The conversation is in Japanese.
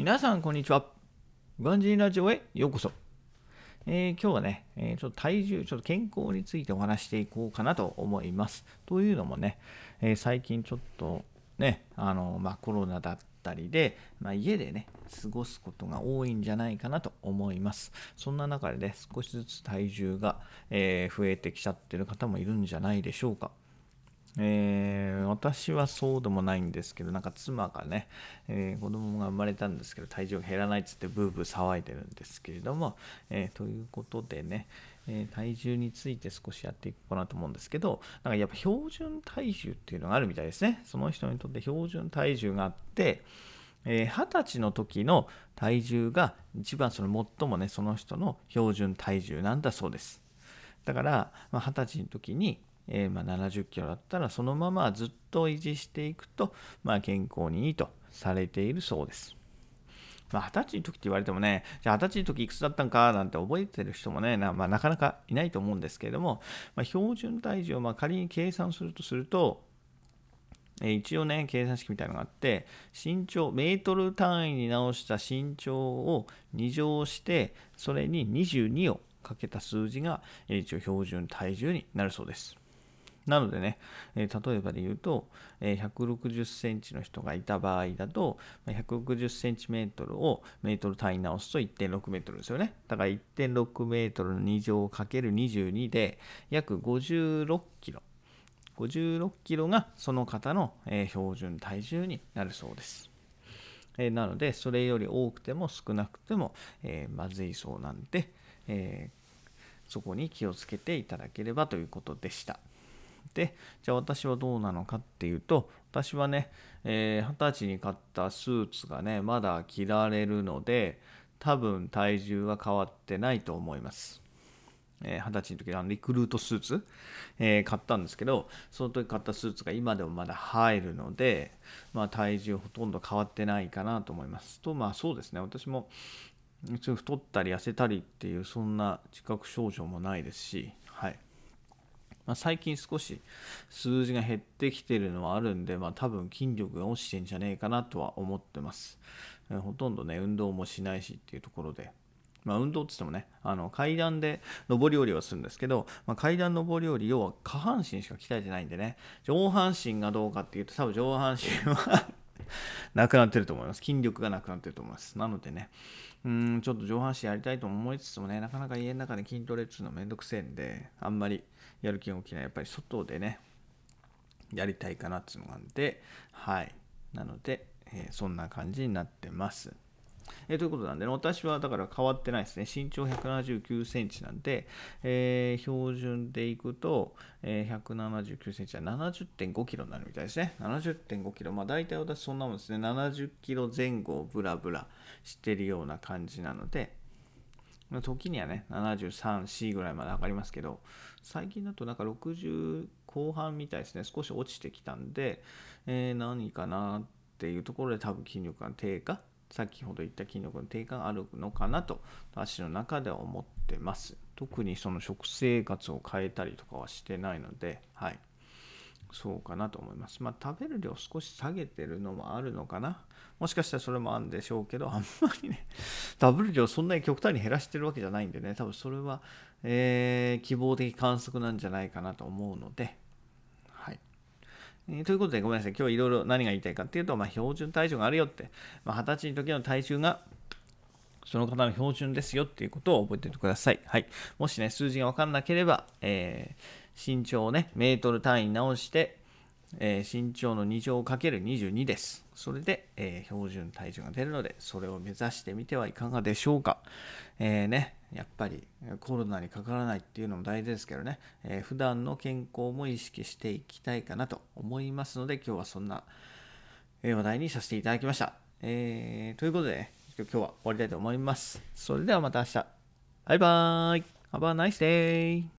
皆さん、こんにちは。ガンジーラジオへようこそ。えー、今日はね、えー、ちょっと体重、ちょっと健康についてお話していこうかなと思います。というのもね、えー、最近ちょっとね、あの、まあ、コロナだったりで、まあ、家でね、過ごすことが多いんじゃないかなと思います。そんな中でね、少しずつ体重が、え増えてきちゃってる方もいるんじゃないでしょうか。えー、私はそうでもないんですけど、なんか妻がね、えー、子供が生まれたんですけど、体重が減らないっつってブーブー騒いでるんですけれども、えー、ということでね、え体重について少しやっていこうかなと思うんですけど、なんかやっぱ標準体重っていうのがあるみたいですね。その人にとって標準体重があって、えー、歳の時の体重が一番その最もね、その人の標準体重なんだそうです。だから、まあ、歳の時にえー、ま、70キロだったらそのままずっと維持していくと、まあ、健康にいいとされているそうです。まあ、20歳の時って言われてもね、じゃあ20歳の時いくつだったんかなんて覚えてる人もね、な,、まあ、なかなかいないと思うんですけれども、まあ、標準体重をま仮に計算するとすると、え一応ね、計算式みたいなのがあって、身長、メートル単位に直した身長を2乗して、それに22をかけた数字が、一応標準体重になるそうです。なのでね、えー、例えばで言うと、えー、160センチの人がいた場合だと、160センチメートルをメートル単位直すと1.6メートルですよね。だから1.6メートルの2乗かける22で、約56キロ。56キロがその方の、えー、標準体重になるそうです。えー、なので、それより多くても少なくても、えー、まずいそうなんで、えそこに気をつけていただければということでした。で、じゃあ私はどうなのかっていうと、私はね、えー、歳に買ったスーツがね、まだ着られるので、多分体重は変わってないと思います。えー、20歳の時のリクルートスーツ、えー、買ったんですけど、その時買ったスーツが今でもまだ入るので、まあ、体重ほとんど変わってないかなと思います。と、まあそうですね、私も太ったり痩せたりっていうそんな自覚症状もないですし、まあ、最近少し数字が減ってきてるのはあるんで、まあ、多分筋力が落ちてんじゃねえかなとは思ってます。ほとんどね、運動もしないしっていうところで。まあ、運動って言ってもね、あの階段で上り下りはするんですけど、まあ、階段上り下り、要は下半身しか鍛えてないんでね、上半身がどうかっていうと、多分上半身はなくなってると思います。筋力がなくなってると思います。なのでね、うん、ちょっと上半身やりたいと思いつつもね、なかなか家の中で筋トレっていうのめんどくせえんで、あんまりやる気が起きない。やっぱり外でね、やりたいかなっていうのがあるんで、はい。なので、えー、そんな感じになってます。えー、ということなんで、ね、私はだから変わってないですね。身長179センチなんで、えー、標準でいくと、えー、179センチは70.5キロになるみたいですね。70.5キロ。まあ大体私そんなもんですね。70キロ前後をブラブラしてるような感じなので、時にはね、73、4ぐらいまで上がりますけど、最近だとなんか60後半みたいですね。少し落ちてきたんで、えー、何かなっていうところで多分筋力が低下先ほど言った筋力の低下があるのかなと私の中では思ってます。特にその食生活を変えたりとかはしてないので、はい。そうかなと思います。まあ、食べる量少し下げてるのもあるのかな。もしかしたらそれもあるんでしょうけど、あんまりね、食べる量そんなに極端に減らしてるわけじゃないんでね、多分それは、えー、希望的観測なんじゃないかなと思うので、えー、ということで、ごめんなさい。今日いろいろ何が言いたいかっていうと、まあ、標準体重があるよって、まあ、20歳の時の体重がその方の標準ですよっていうことを覚えておいてください。はい。もしね、数字が分かんなければ、えー、身長をね、メートル単位に直して、えー、身長の2乗かける22です。それで、えー、標準体重が出るので、それを目指してみてはいかがでしょうか。えー、ね、やっぱりコロナにかからないっていうのも大事ですけどね、えー、普段の健康も意識していきたいかなと思いますので、今日はそんな話題にさせていただきました。え、ということで、ね、今日は終わりたいと思います。それではまた明日。バイバーイ !Have a nice day!